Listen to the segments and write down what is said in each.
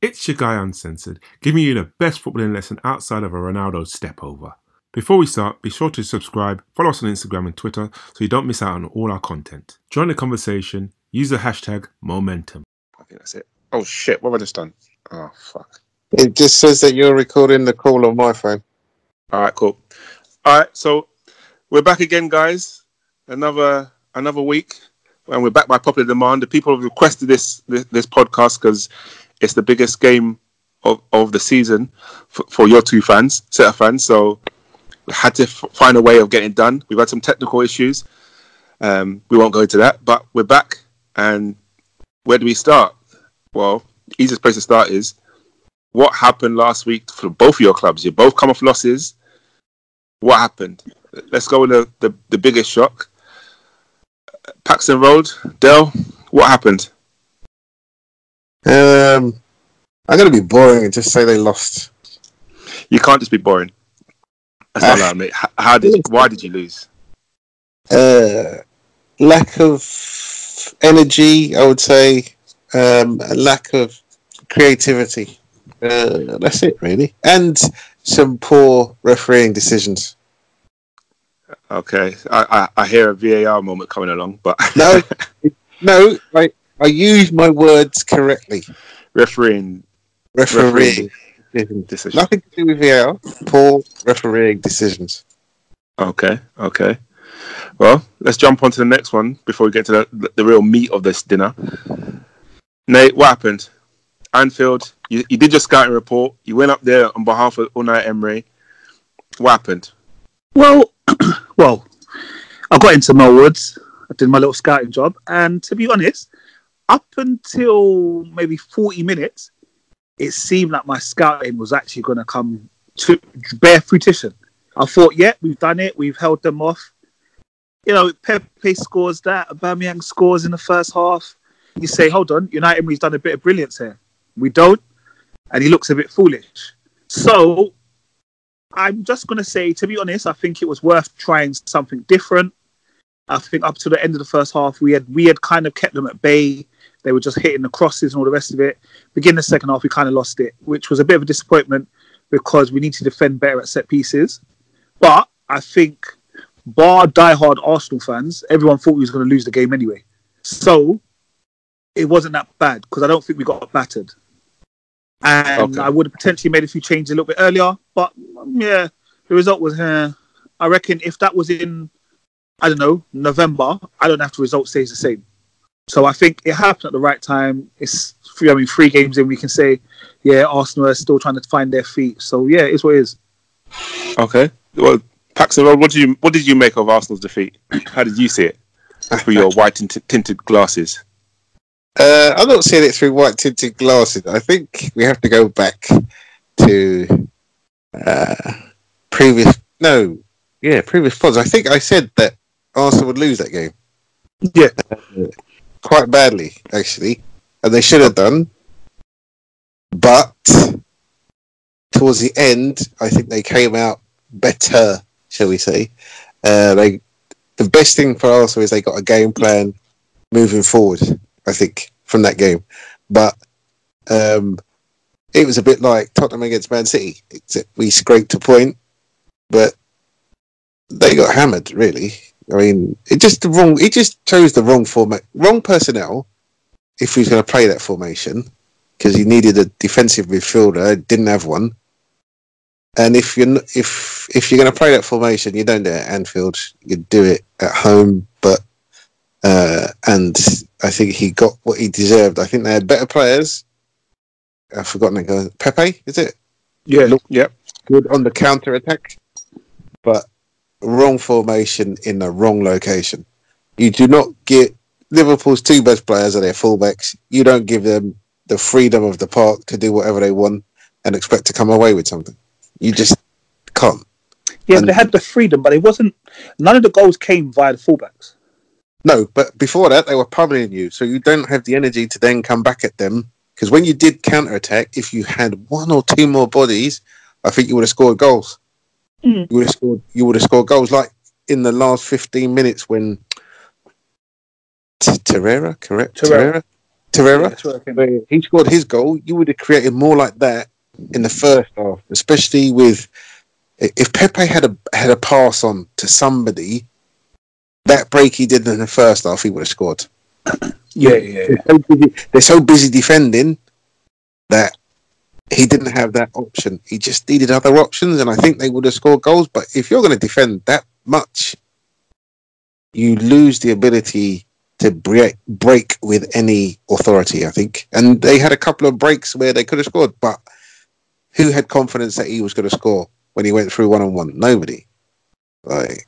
It's your guy Uncensored, giving you the best footballing lesson outside of a Ronaldo step over. Before we start, be sure to subscribe, follow us on Instagram and Twitter so you don't miss out on all our content. Join the conversation, use the hashtag momentum. I think that's it. Oh shit, what have I just done? Oh fuck. It just says that you're recording the call on my phone. Alright, cool. Alright, so we're back again, guys. Another another week. And we're back by popular demand. The people have requested this this, this podcast because it's the biggest game of, of the season for, for your two fans, set of fans. So we had to f- find a way of getting done. We've had some technical issues. Um, we won't go into that, but we're back. And where do we start? Well, easiest place to start is what happened last week for both of your clubs. You both come off losses. What happened? Let's go with the, the, the biggest shock. Paxton Road, Dell, what happened? Um, I'm going to be boring and just say they lost. You can't just be boring. That's not allowed, mate. H- How did? Why did you lose? Uh, lack of energy, I would say. Um, a lack of creativity. Uh, that's it, really. And some poor refereeing decisions. Okay, I, I, I hear a VAR moment coming along, but No, no, I, I use my words correctly. Refereeing Refereeing decisions. decision. Nothing to do with VAR. Poor refereeing decisions. Okay, okay. Well, let's jump on to the next one before we get to the, the real meat of this dinner. Nate, what happened? Anfield, you, you did your scouting report. You went up there on behalf of Unai Emery. What happened? Well, well, I got into Melwoods. I did my little scouting job, and to be honest, up until maybe forty minutes, it seemed like my scouting was actually going to come to bear fruition. I thought, yeah, we've done it. We've held them off. You know, Pepe scores that. Aubameyang scores in the first half. You say, hold on, Unai Emery's done a bit of brilliance here. We don't, and he looks a bit foolish. So I'm just going to say, to be honest, I think it was worth trying something different. I think up to the end of the first half, we had we had kind of kept them at bay. They were just hitting the crosses and all the rest of it. Beginning the second half, we kind of lost it, which was a bit of a disappointment because we need to defend better at set pieces. But I think, bar diehard Arsenal fans, everyone thought we was going to lose the game anyway. So it wasn't that bad because I don't think we got battered. And Okay. I would have potentially made a few changes a little bit earlier, but um, yeah, the result was. Uh, I reckon if that was in, I don't know, November, I don't know if the result stays the same. So I think it happened at the right time. It's three, I mean, three games in, we can say, yeah, Arsenal are still trying to find their feet. So yeah, it's what it is. Okay. Well, Paxton what did you what did you make of Arsenal's defeat? How did you see it through your white tint- tinted glasses? Uh, I'm not seeing it through white tinted glasses. I think we have to go back to uh, previous. No, yeah, previous pods. I think I said that Arsenal would lose that game Yeah. Quite badly, actually, and they should have done. But towards the end, I think they came out better, shall we say? Uh, they the best thing for Arsenal is they got a game plan moving forward. I think from that game, but um, it was a bit like Tottenham against Man City. Except we scraped a point, but they got hammered. Really, I mean, it just the wrong. He just chose the wrong format, wrong personnel. If he was going to play that formation, because he needed a defensive midfielder, didn't have one. And if you're if if you're going to play that formation, you don't do it at Anfield. You do it at home, but uh, and I think he got what he deserved. I think they had better players. I've forgotten the guy. Pepe, is it? Yeah. Look- Yep. Good on the counter attack, but wrong formation in the wrong location. You do not get Liverpool's two best players are their fullbacks. You don't give them the freedom of the park to do whatever they want and expect to come away with something. You just can't. Yeah, And- they had the freedom, but it wasn't. None of the goals came via the fullbacks. No, but before that, they were pummeling you, so you don't have the energy to then come back at them. Because when you did counter attack, if you had one or two more bodies, I think you would have scored goals. Mm. You would have scored. You would have scored goals like in the last fifteen minutes when T- Terrera, correct? Torreira. Torreira. Yeah, Torreira came- where he scored his goal, you would have created more like that in the first half, especially with if Pepe had a had a pass on to somebody, that break he did in the first half, he would have scored. yeah, yeah, yeah. They're so busy, they're so busy defending that he didn't have that option. He just needed other options, and I think they would have scored goals. But if you're going to defend that much, you lose the ability to break break with any authority. I think, and they had a couple of breaks where they could have scored, but who had confidence that he was going to score when he went through one on one? Nobody. Like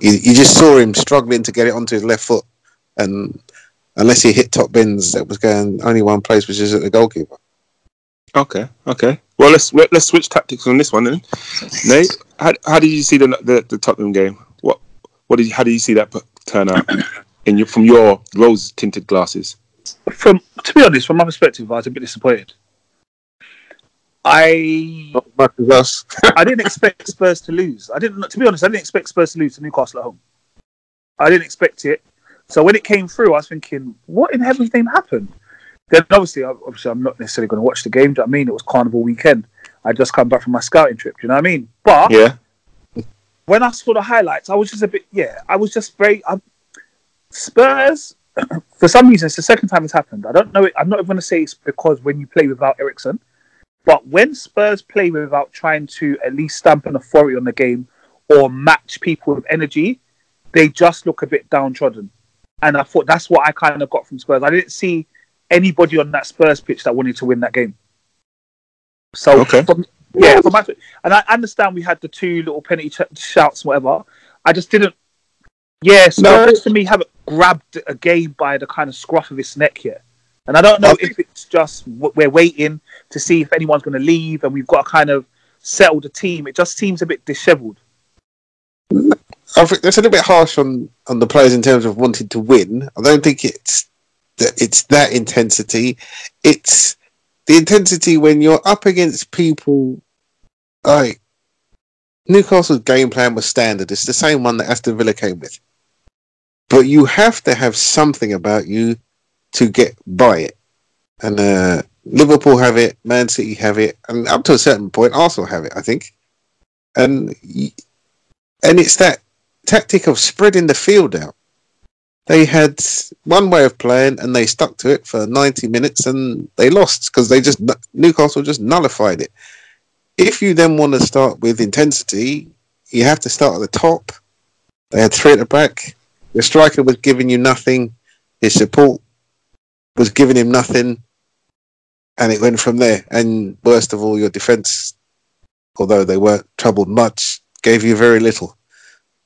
you, you just saw him struggling to get it onto his left foot, and unless he hit top bins, that was going only one place, which is at the goalkeeper. Okay, okay. Well, let's let- let's switch tactics on this one then. Nate, how, how did you see the, the the Tottenham game? What what did you, how did you see that turn out in your from your rose tinted glasses? From to be honest, from my perspective, I was a bit disappointed. I Not as much as us. I didn't expect Spurs to lose. I didn't. To be honest, I didn't expect Spurs to lose to Newcastle at home. I didn't expect it. So when it came through, I was thinking, what in heaven's name happened? Then obviously, obviously, I'm not necessarily going to watch the game. Do you know I mean? It was Carnival weekend. I just come back from my scouting trip. Do you know what I mean? But Yeah, when I saw the highlights, I was just a bit, yeah, I was just very. i Spurs, for some reason, it's the second time it's happened. I don't know. It, I'm not even going to say it's because when you play without Eriksen, but when Spurs play without trying to at least stamp an authority on the game or match people with energy, they just look a bit downtrodden. And I thought that's what I kind of got from Spurs. I didn't see anybody on that Spurs pitch that wanted to win that game. So, Okay. from, yeah, from my, and I understand we had the two little penalty ch- shouts, whatever. I just didn't. Yeah, Spurs to me haven't grabbed a game by the kind of scruff of its neck yet. And I don't know if it's just w- we're waiting to see if anyone's going to leave, and we've got to kind of settle the team. It just seems a bit dishevelled. I think that's a little bit harsh on, on the players in terms of wanting to win. I don't think it's that it's that intensity. It's the intensity when you're up against people like Newcastle's game plan was standard. It's the same one that Aston Villa came with. But you have to have something about you to get by it. And uh, Liverpool have it, Man City have it, and up to a certain point, Arsenal have it, I think. And and it's that tactic of spreading the field out. They had one way of playing and they stuck to it for 90 minutes and they lost because they just Newcastle just nullified it. If you then want to start with intensity, you have to start at the top. They had three at the back. The striker was giving you nothing. His support was giving him nothing. And it went from there. And worst of all, your defence, although they weren't troubled much, gave you very little.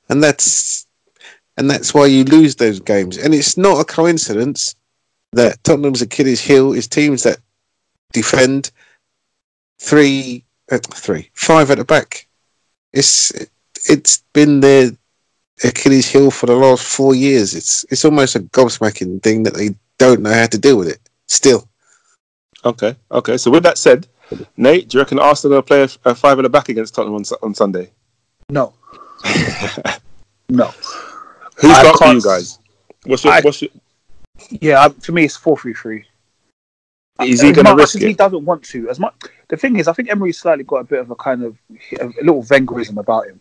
And that's and that's why you lose those games. And it's not a coincidence that Tottenham's Achilles heel is teams that defend three, uh, three, five at the back. It's it's been their Achilles heel for the last four years. It's it's almost a gobsmacking thing that they don't know how to deal with it. Still, Okay, okay. So with that said, Nate, do you reckon Arsenal going to play a, a five at the back against Tottenham on, on Sunday? No, no. Who's I got for you guys? What's your, I- what's your, Yeah, for me, it's four three three. is he going to risk as He doesn't want to. As much. The thing is, I think Emery's slightly got a bit of a kind of a little Wengerism about him.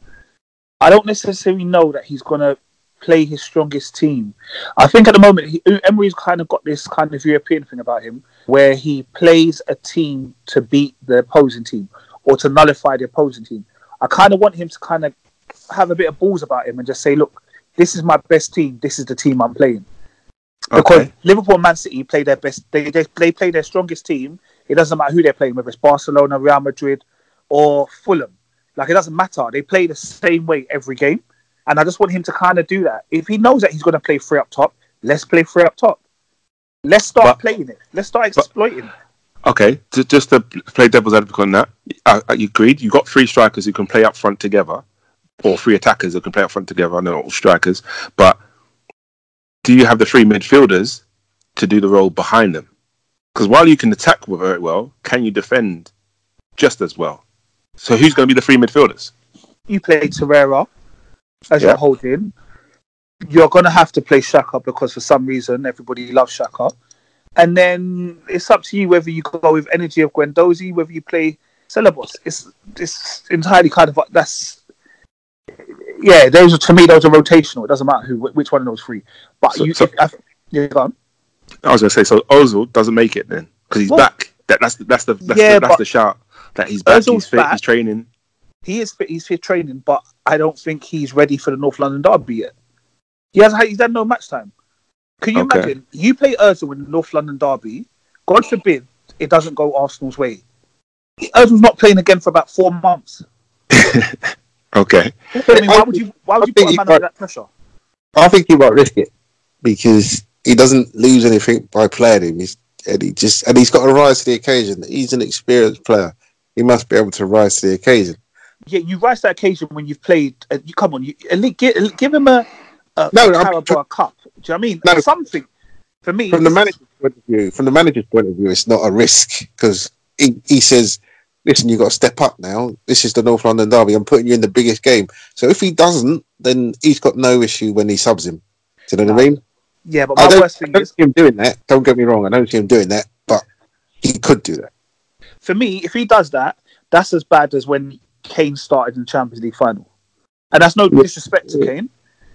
I don't necessarily know that he's going to play his strongest team. I think at the moment, he, Emery's kind of got this kind of European thing about him, where he plays a team to beat the opposing team or to nullify the opposing team. I kind of want him to kind of have a bit of balls about him and just say, "Look, this is my best team. This is the team I'm playing." Because Okay. Liverpool and Man City play their best. They, they they play their strongest team. It doesn't matter who they're playing, whether it's Barcelona, Real Madrid, or Fulham. Like it doesn't matter. They play the same way every game, and I just want him to kind of do that. If he knows that he's going to play three up top, let's play three up top. Let's start But- playing it. Let's start exploiting. it. Okay, just to play devil's advocate on that, I, agreed. You got three strikers who can play up front together, or three attackers that can play up front together. I know not all strikers, but do you have the three midfielders to do the role behind them? Because while you can attack very well, can you defend just as well? So who's going to be the three midfielders? You play Torreira as Yeah. your holding. You're going to have to play Xhaka because for some reason everybody loves Xhaka. and then it's up to you whether you go with energy of Guendouzi, whether you play Ceballos. It's it's entirely kind of that's yeah. Those are to me those are rotational. It doesn't matter who which one of those three. But So- you, so- if, I, yeah, go on. I was gonna say so. Ozil doesn't make it then because he's Well- back. That, that's that's the that's, Yeah, the, that's the shout that he's back. Ozil's he's fit. back. He's training. he is fit. He's fit training, but I don't think he's ready for the North London derby yet. He has he's had no match time. Can you Okay. imagine? You play Özil in the North London derby. God forbid it doesn't go Arsenal's way. Özil's not playing again for about four months. Okay. I mean, why would you? Why would I you think put a he man might- under that pressure? I think he might risk it because he doesn't lose anything by playing him. He's, and he just and he's got to rise to the occasion. He's an experienced player. He must be able to rise to the occasion. Yeah, you rise to that occasion when you've played. Uh, you come on, you give, give him a, a, No, a I'm- Cup. Do you know what I mean? No. Something for me. From the manager's point of view, from the manager's point of view, it's not a risk because he, he says, "Listen, you've got to step up now. This is the North London derby. I'm putting you in the biggest game." So if he doesn't, then he's got no issue when he subs him. Do you know what I mean? yeah, but I my don't, worst I thing don't is see him doing that. Don't get me wrong. I don't see him doing that, but he could do that. for me, if he does that, that's as bad as when Kane started in the Champions League final. And that's no disrespect to Kane.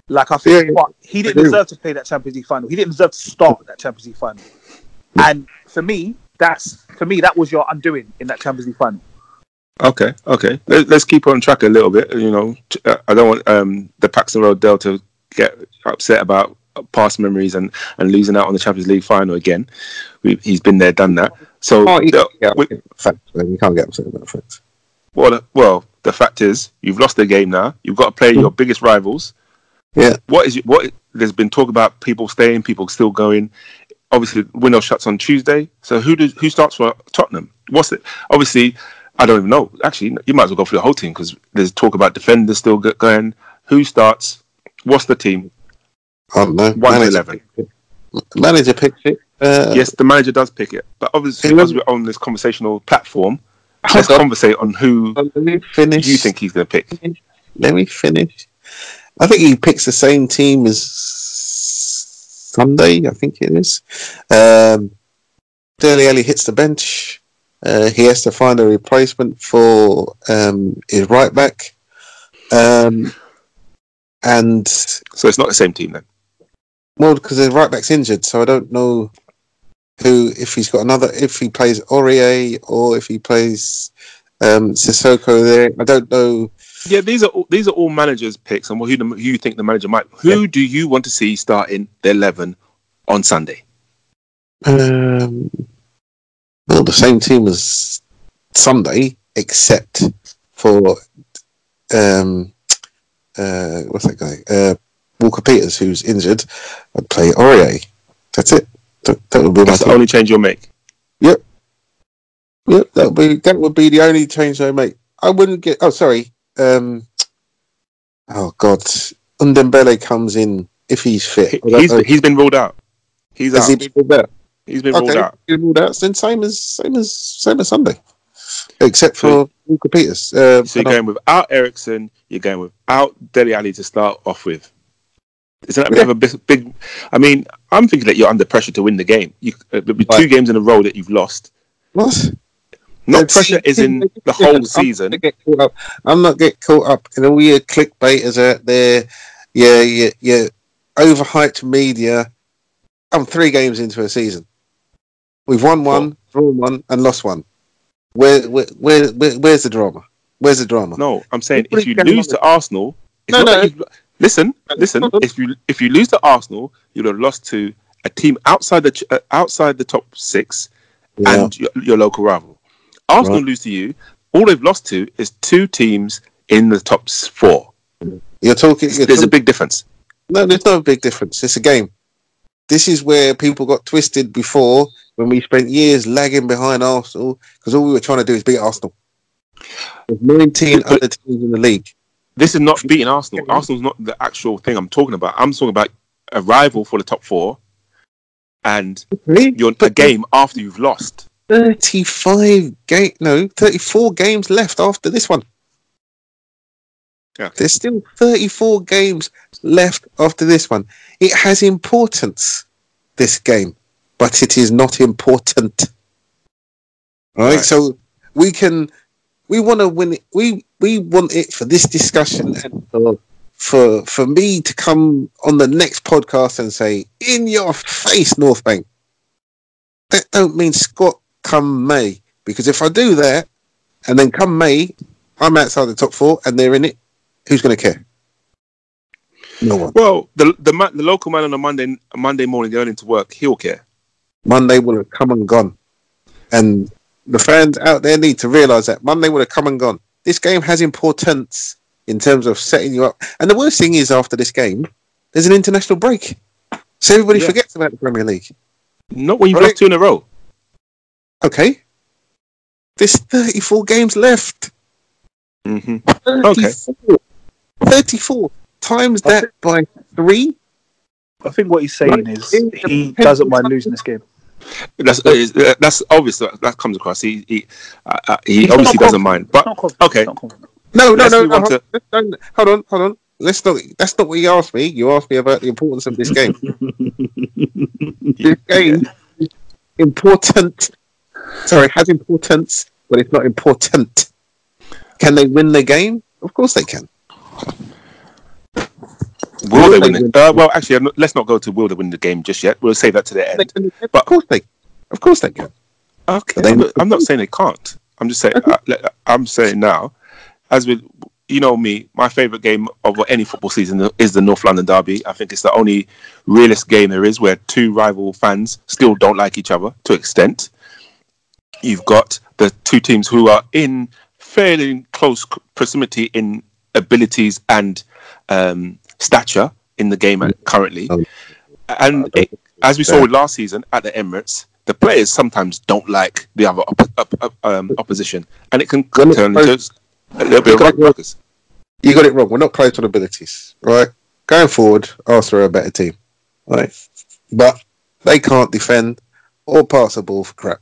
Like I think Yeah, what he didn't deserve to play that Champions League final. He didn't deserve to start that Champions League final. And for me, that's for me that was your undoing in that Champions League final. Okay. Okay. Let, let's keep on track a little bit. You know, uh, I don't want um, the Paxton Road Dell to get upset about past memories and, and losing out on the Champions League final again. We, he's been there, done that. So, Oh, you the- can't get we- upset about facts. You can't get upset about facts. well, well, the fact is, you've lost the game now. You've got to play your biggest rivals. Yeah. What is what? There's been talk about people staying, people still going. Obviously, window shuts on Tuesday. So who does who starts for Tottenham? What's it? Obviously, I don't even know. Actually, you might as well go for the whole team because there's talk about defenders still go- going. Who starts? What's the team? I don't know. One Manager eleven. Manager picks it. Uh, yes, the manager does pick it, but obviously, as we're on this conversational platform, let's on. conversate on who finish. you think he's going to pick. Let me finish. I think he picks the same team as Sunday. I think it is. Um, Dele Alli hits the bench. Uh, he has to find a replacement for um, his right back. Um, and So it's not the same team then. well, because his right back's injured, so I don't know who if he's got another if he plays Aurier or if he plays um, Sissoko there. I don't know. Yeah, these are all, these are all managers' picks, and who, the, who you think the manager might. Who do you want to see starting the eleven on Sunday? Um, well, the same team as Sunday, except for um, uh, what's that guy? Uh, Walker Peters, who's injured. I'd play Aurier. That's it. That, that would be That's the only change you'll make. Yep. Yep, that would be that would be the only change I make. I wouldn't get. Oh, sorry. Um, oh God, Ndombele comes in if he's fit. He's, he's been ruled out. He's Has out. he been ruled out? he's been ruled Okay, out. he's ruled out. Then same as same as same as Sunday, except for Walker Peters. Uh, So you're going without Eriksen. You're going without Dele Alli to start off with. Isn't that a bit of a big, big? I mean, I'm thinking that you're under pressure to win the game. You, uh, there'll be two games in a row that you've lost. what? Not pressure is in the whole season. gonna Get caught up. I'm not get caught up in all your clickbaiters out there. Yeah, yeah, yeah. Overhyped media. I'm three games into a season. We've won one, drawn one, and lost one. Where, where, where, where where's the drama? Where's the drama? No, I'm saying if you lose to Arsenal, No, no. listen, listen. If you if you lose to Arsenal, you'd have lost to a team outside the uh, outside the top six Yeah. and your, your local rival. Arsenal Right. lose to you. All they've lost to is two teams in the top four. You're talking. You're There's a big difference. No, there's no big difference. It's a game. This is where people got twisted before when we spent years lagging behind Arsenal because all we were trying to do is beat Arsenal. There's 19 But- other teams in the league. This is not beating Arsenal. Arsenal's not the actual thing I'm talking about. I'm talking about a rival for the top four, and you're a game after you've lost. 35 game, no, 34 games left after this one. Yeah. There's still 34 games left after this one. It has importance, this game. but it is not important. All right, Right. so we can, we want to win it. We we want it for this discussion and for for for me to come on the next podcast and say, "In your face, North Bank." That don't mean Scott come May because if I do that, and then come May, I'm outside the top four and they're in it. Who's going to care? No one. Well, the the man, the local man on a Monday Monday morning going into work, he'll care. Monday will have come and gone. And the fans out there need to realise that Monday will have come and gone. This game has importance in terms of setting you up. And the worst thing is, after this game, there's an international break. So everybody Yeah. forgets about the Premier League. Not when you've Right. lost two in a row. Okay. There's 34 games left. hmm 34. 34. Times I that by three. I think what he's saying Right. is he doesn't mind losing this game. That's uh, that's obvious. That, that comes across. He he, uh, uh, he He's obviously doesn't mind. But okay. He's not confident. No, no, no. no on hold, to- hold on, hold on. Let's not. That's not what you asked me. You asked me about the importance of this game. this game is important. Sorry, it has importance, but it's not important. Can they win the game? Of course they can. will they they win it? Uh, well, actually, not- let's not go to will they win the game just yet. We'll save that to the end. can- But- of course they. Of course they can. Okay, They- I'm, not- I'm not saying they can't. I'm just saying. Uh, let- I'm saying now, as with you know me, my favorite game of any football season is the North London Derby. I think it's the only realist game there is where two rival fans still don't like each other to extent. You've got the two teams who are in fairly close proximity in abilities and um, stature in the game currently. Um, And it, as we saw with last season at the Emirates, the players sometimes don't like the other op- op- op- um, opposition, and it can turn into a little bit of ruckus. You got it wrong. We're not close on abilities, right? Going forward, Arsenal are a better team, right? But they can't defend or pass the ball for crap.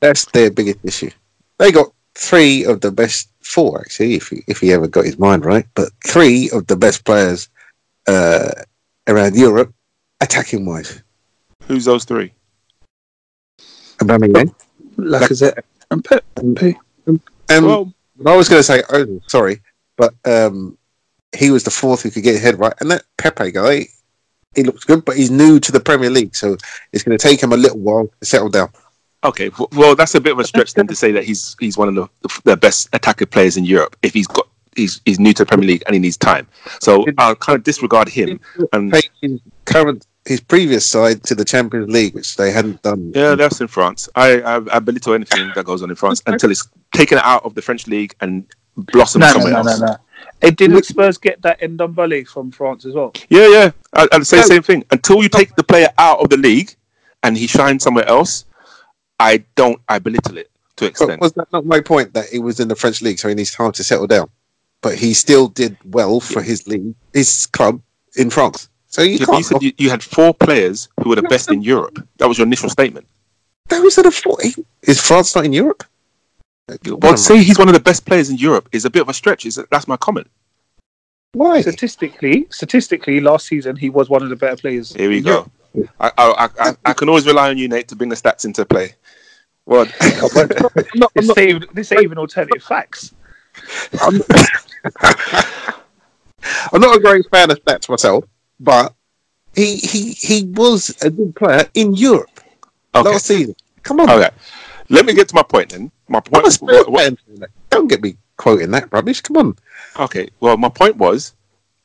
That's their biggest issue. They got three of the best, four actually, if he, if he ever got his mind right, but three of the best players uh, around Europe, attacking wise. Who's those three? Aubameyang. Lacazette and Pep. P. Um, well, I was going to say, oh, sorry, but um, he was the fourth who could get his head right. And that Pepe guy, he looks good, but he's new to the Premier League, so it's going to take him a little while to settle down. Okay. Well, that's a bit of a stretch then to say that he's he's one of the the best attacker players in Europe. If he's got he's he's new to the Premier League and he needs time, so I'll kind of disregard him. And his current, his previous side to the Champions League, which they hadn't done. yeah, that's in France. I I, I belittle anything that goes on in France until it's taken out of the French league and blossoms No, no, somewhere no, no, else. no. Hey, didn't Spurs get that Ndombele from France as well? Yeah, yeah. I, I'd say the same thing. Until you take the player out of the league and he shines somewhere else, I don't. I belittle it to But extent. was that not my point that he was in the French league, so he needs time to settle down? But he still did well for his league, his club in France. So you Yeah, can't. you said you, you had four players who were the best in Europe. That was your initial statement. those are the four. Is France not in Europe? Well, to say he's one of the best players in Europe is a bit of a stretch. Is that that's my comment. Why? Statistically, statistically, last season he was one of the better players. Here we in go. Europe. I, I, I, I, I can always rely on you, Nate, to bring the stats into play. Well, I'm not, I'm This not, ain't even, this ain't even alternative facts. I'm, I'm not a great fan of stats myself, but he he he was a good player in Europe okay. last season. Come on, Okay. Let me get to my point then. My point. Spurs what- what- Don't get me quoting that rubbish. Come on. Okay. Well, my point was,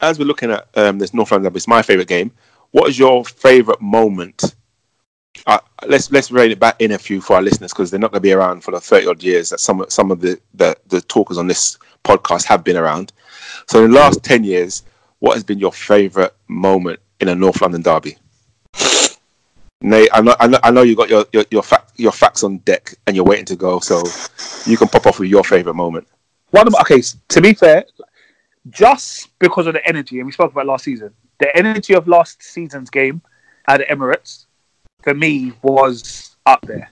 as we're looking at um, this North London, Derby, it's my favorite game. What is your favorite moment? Uh, let's let's rein it back in a few for our listeners because they're not going to be around for the thirty odd years that some some of the, the the talkers on this podcast have been around. So in the last ten years, what has been your favorite moment in a North London derby? Nate, I know, I know, I know you got your your your, fact, your facts on deck and you're waiting to go, so you can pop off with your favorite moment. One of okay, to be fair, just because of the energy, and we spoke about last season, the energy of last season's game at Emirates for me was up there.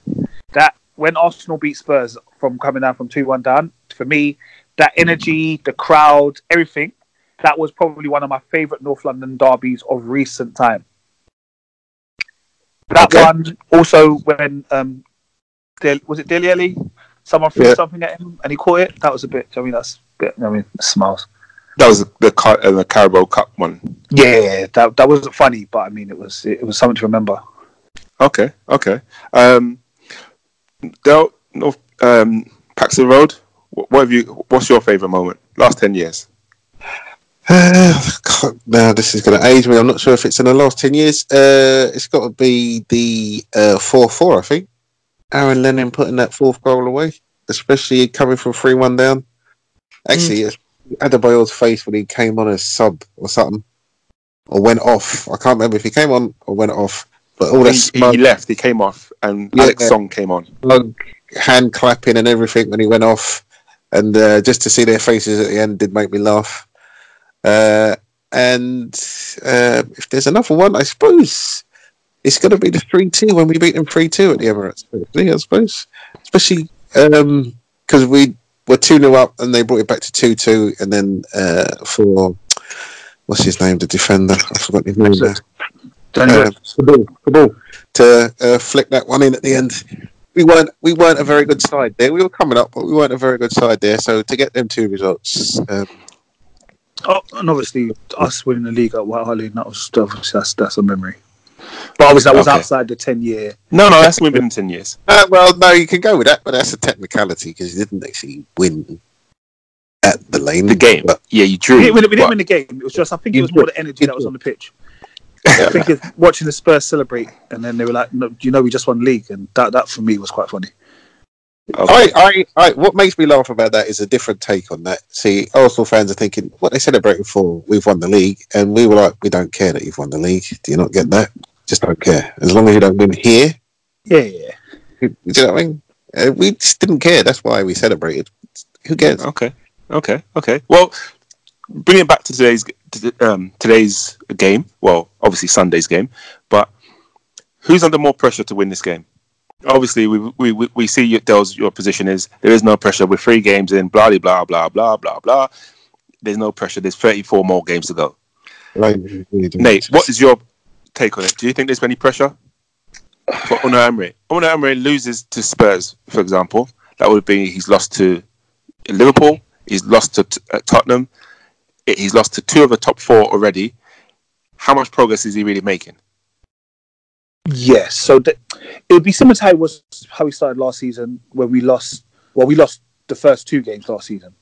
That when Arsenal beat Spurs from coming down from two one down, for me, that energy, the crowd, everything, that was probably one of my favourite North London derbies of recent time. That Okay. one also when um, Del- was it Dele Alli? Someone threw Yeah. something at him and he caught it. That was a bit. I mean, that's a bit. I mean, smiles. That was the Car- uh, the Carabao Cup one. Yeah, that that wasn't funny, but I mean, it was it, was something to remember. Okay, okay. Um, Del North um, Paxton Road. What, what have you? What's your favourite moment? Last ten years. Uh, God, now this is going to age me. I'm not sure if it's in the last ten years. Uh, it's got to be the uh, four four. I think Aaron Lennon putting that fourth goal away, especially coming from three one down. Actually, it's Adebayor's face when he came on as sub or something, or went off. I can't remember if he came on or went off. But all that he, smug, he left. He came off, and Yeah. Alex Song came on. hand clapping and everything when he went off, and uh, just to see their faces at the end did make me laugh. Uh, and uh, if there's another one, I suppose it's going to be the three two when we beat them three two at the Emirates. I suppose, especially because we were two 0 up and they brought it back to two two, and then uh, for what's his name, the defender, I forgot his name. now. West. Kaboul, Kaboul, to uh, flick that one in at the end. We weren't we weren't a very good side there. We were coming up, but we weren't a very good side there. So to get them two results, um, Oh, and obviously us winning the league at White Hart Lane, that was obviously that's that's a memory. But obviously that was Okay. outside the ten year. No, no, that's within ten years. uh, well, no, you can go with that, but that's a technicality because you didn't actually win at the lane. The game. but Yeah, you We drew. didn't, we didn't but- win the game. It was just I think it was more the energy that was on the pitch. I think it's watching the Spurs celebrate, and then they were like, "No, you know, we just won league," and that that for me was quite funny. Okay. I, I, I, what makes me laugh about that is a different take on that. See, Arsenal fans are thinking, what they celebrating for? We've won the league, and we were like, we don't care that you've won the league. Do you not get that? Just don't care. As long as you don't win here, Yeah, yeah. do you know what I mean? Uh, we just didn't care. That's why we celebrated. Who cares? Okay, okay, okay. Well, bring it back to today's um, today's game. Well, obviously Sunday's game, but who's under more pressure to win this game? Obviously, we we, we, see your, Dell's your position is there is no pressure. We're three games in. Blah blah blah blah blah blah. There's no pressure. There's 34 more games to go. Like, really. Nate, what is your take on it? Do you think there's any pressure for Unai Emery? Unai Emery loses to Spurs, for example. That would be he's lost to Liverpool. He's lost to uh, Tottenham. He's lost to two of the top four already. How much progress is he really making? Yes, so th- it would be similar to how it was how we started last season, where we lost. Well, we lost the first two games last season,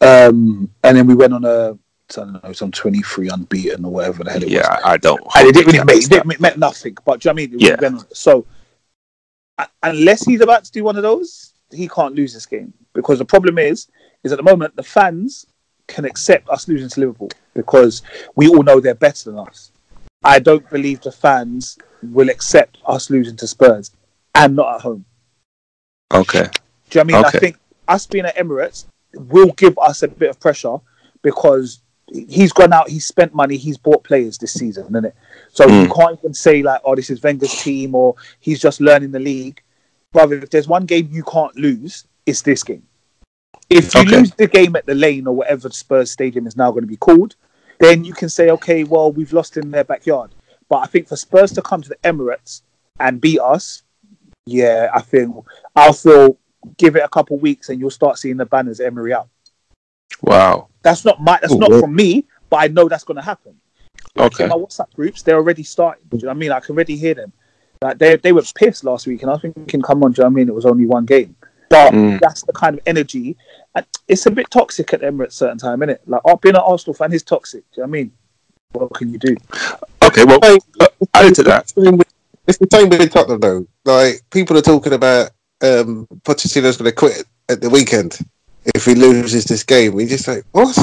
um, and then we went on a I don't know some twenty three unbeaten or whatever the hell it was. Yeah, I, don't. and it didn't really make, it didn't, meant nothing. But do you know what I mean? It Yeah. So uh, unless he's about to do one of those, he can't lose this game because the problem is, is at the moment the fans can accept us losing to Liverpool because we all know they're better than us. I don't believe the fans will accept us losing to Spurs and not at home. Okay. Do you know what I mean? Okay. I think us being at Emirates will give us a bit of pressure because he's gone out, he's spent money, he's bought players this season, isn't it? So you Mm. can't even say like, "Oh, this is Wenger's team," or he's just learning the league. Brother, if there's one game you can't lose, it's this game. If you Okay. lose the game at the Lane or whatever Spurs Stadium is now going to be called, then you can say, "Okay, well, we've lost in their backyard." But I think for Spurs to come to the Emirates and beat us, yeah, I think I'll feel give it a couple weeks and you'll start seeing the banners Emery out. Wow. That's not my that's Oh, not yeah. from me, but I know that's going to happen. Okay. My WhatsApp groups, they're already starting. Do you know what I mean? I can already hear them. Like they they were pissed last week, and I was thinking, come on, do you know what I mean? It was only one game, but Mm. that's the kind of energy. And it's a bit toxic at Emirates certain time, isn't it? Like oh, being an Arsenal fan is toxic. Do you know what I mean? What can you do? Okay. Well, uh, added to that. It's the same with Tottenham, though. Like people are talking about um, Pochettino's going to quit at the weekend if he loses this game. We just like, what?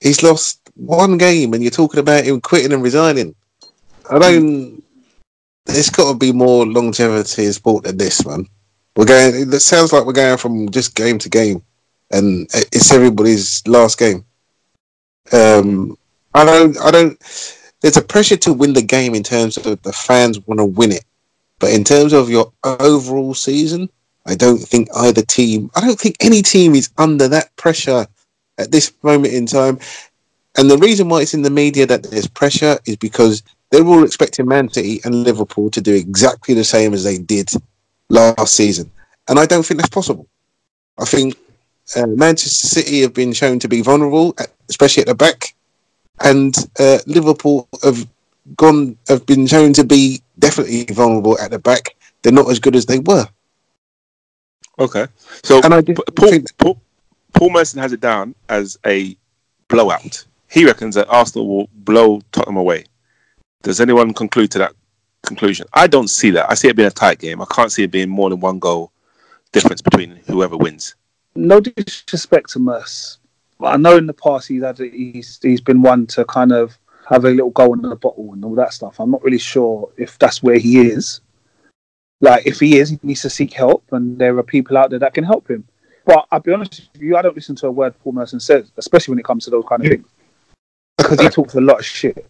He's lost one game, and you're talking about him quitting and resigning. I don't. There's got to be more longevity in sport than this, man. We're going. It sounds like we're going from just game to game, and it's everybody's last game. Um, I don't. I don't. There's a pressure to win the game in terms of the fans want to win it, but in terms of your overall season, I don't think either team. I don't think any team is under that pressure at this moment in time. And the reason why it's in the media that there's pressure is because they're all expecting Man City and Liverpool to do exactly the same as they did last season, and I don't think that's possible. I think uh, Manchester City have been shown to be vulnerable, uh, especially at the back, and uh, Liverpool have gone have been shown to be definitely vulnerable at the back. They're not as good as they were, Okay. So and I do Paul, think Paul, Paul Merson has it down as a blowout. He reckons that Arsenal will blow Tottenham away. Does anyone conclude to that conclusion? I don't see that. I see it being a tight game. I can't see it being more than one goal difference between whoever wins. no disrespect to Merse, I know in the past he's had he's he's been one to kind of have a little go in the bottle and all that stuff. I'm not really sure if that's where he is. Like if he is, he needs to seek help, and there are people out there that can help him. But I'll be honest with you, I don't listen to a word Paul Merson says, especially when it comes to those kind of things, because he talks a lot of shit.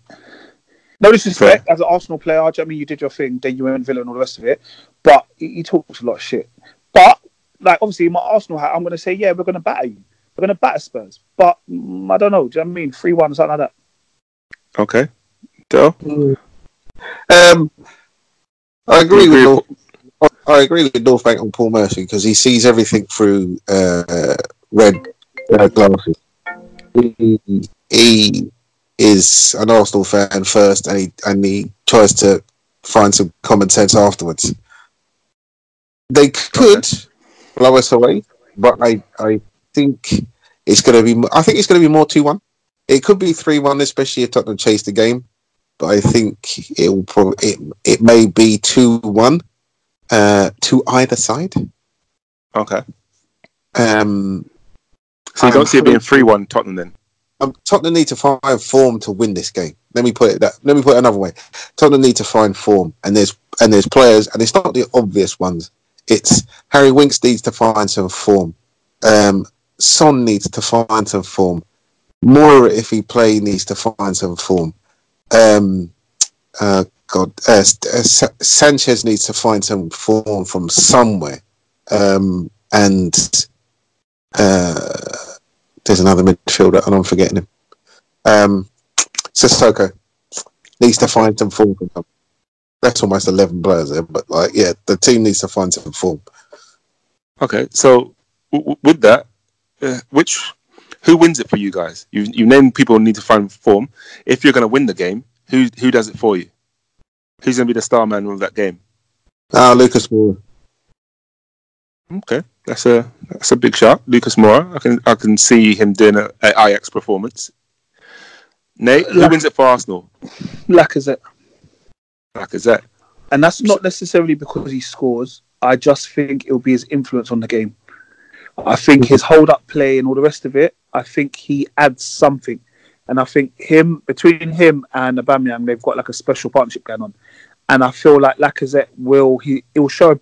No disrespect as an Arsenal player. do you know what I mean you did your thing, then you went Villa and all the rest of it, but he, he talks a lot of shit. But like obviously, my Arsenal hat, I'm going to say, yeah, we're going to batter you. We're going to batter Spurs. But mm, I don't know. Do you know what I mean? 3 1 or something like that. Okay. Dale? Um, I agree You with agree North, I agree with North Bank on Paul Mercy because he sees everything through uh, red uh, glasses. He, he is an Arsenal fan first, and he and he tries to find some common sense afterwards. They could blow us away, but I I think it's going to be. I think it's going to be more two one. It could be three one, especially if Tottenham chase the game but I think it will probably it, it may be two one uh, to either side. Okay. Um, So you I'm don't see it being 3 1 Tottenham then? Um, Tottenham need to find form to win this game. Let me put it that. Let me put it another way. Tottenham need to find form, and there's and there's players, and it's not the obvious ones. It's Harry Winks needs to find some form. Um, Son needs to find some form. Moura, if he play, needs to find some form. Um, uh, God, uh, uh, Sa- Sanchez needs to find some form from somewhere. Um, and uh, there's another midfielder, and I'm forgetting him. Um, Sissoko needs to find some form. That's almost 11 players there, but like, yeah, the team needs to find some form. Okay. So w- with that, uh, which. Who wins it for you guys? You you name people who need to find form. If you're going to win the game, who who does it for you? Who's going to be the star man of that game? Ah, Lucas Moura. Okay, that's a that's a big shot, Lucas Moura. I can I can see him doing a, a Ajax performance. Nate, who wins it for Arsenal? Lacazette. Lacazette. And that's not necessarily because he scores. I just think it'll be his influence on the game. I think his hold up play and all the rest of it, I think he adds something. And I think him between him and Aubameyang, they've got like a special partnership going on. And I feel like Lacazette will he it will show a,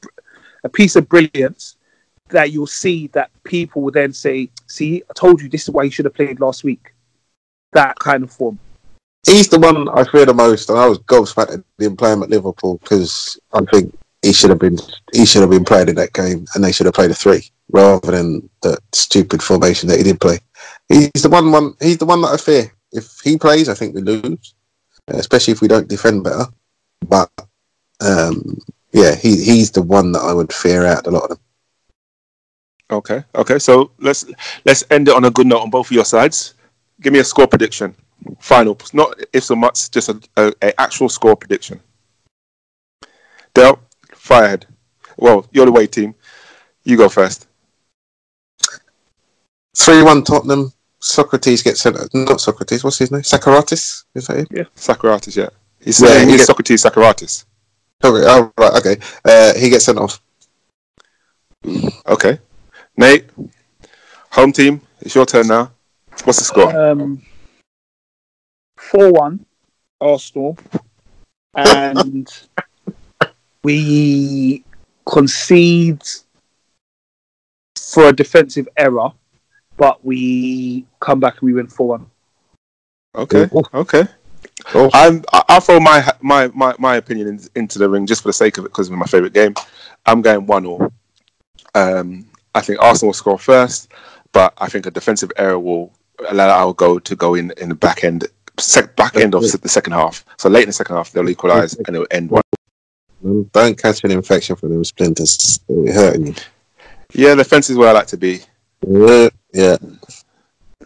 a piece of brilliance that you'll see that people will then say, "See, I told you this is why he should have played last week." That kind of form. He's the one I fear the most, and I was gobsmacked at him playing at Liverpool because I think he should have been he should have been playing in that game, and they should have played a three rather than the stupid formation that he did play. He's the one one. He's the one that I fear. If he plays, I think we lose, especially if we don't defend better. But um, yeah, he he's the one that I would fear out a lot of them. Okay, okay. So let's let's end it on a good note on both of your sides. Give me a score prediction. Final, not if so much, just a, a, a actual score prediction. Dale, fire ahead. Well, you're the way team. You go first. Three one Tottenham. Socrates gets sent. Not Socrates. What's his name? Socrates. Is that him? Socrates, yeah. He's Yeah, saying he he's get- Socrates Socrates. Okay. Oh, right. Okay. Uh, he gets sent off. Okay. Nate, home team, it's your turn now. What's the score? Um, four one, Arsenal, and we concede for a defensive error, but we come back and we win four one. Okay, okay. Oh. I'm. I- I'll throw my my my, my opinion in, into the ring just for the sake of it because it's my favorite game. I'm going one all. Um, I think Arsenal will score first, but I think a defensive error will allow our goal to go in in the back end sec- back end of the second half. So late in the second half, they'll equalise and it'll end one. Don't catch an infection from them splinters. It'll be hurting you. Yeah, the fence is where I like to be. Yeah, yeah.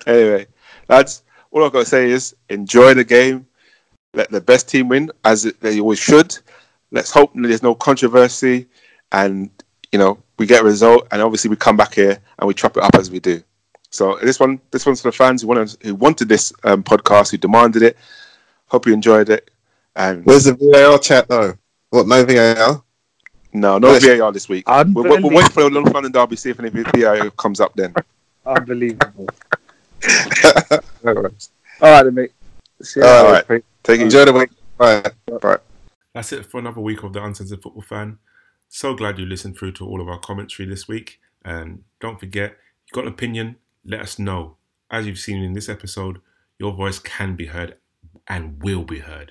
Anyway, lads, all I've got to say is enjoy the game. Let the best team win, as they always should. Let's hope there's no controversy and, you know, we get a result and obviously we come back here and we chop it up as we do. So this one, this one's for the fans who wanted, who wanted this um, podcast, who demanded it. Hope you enjoyed it. And Where's the VAR chat though? What, no VAR? no, no Yes. VAR this week. We're, we're, we're waiting for the North London derby, see if any VAR comes up then. Unbelievable. All right. All right, then, mate. See you All right. right. Take it. Enjoy the week. Bye. Bye. That's it for another week of the Uncensored Football Fan. So glad you listened through to all of our commentary this week. And don't forget, you've got an opinion, let us know. As you've seen in this episode, your voice can be heard and will be heard.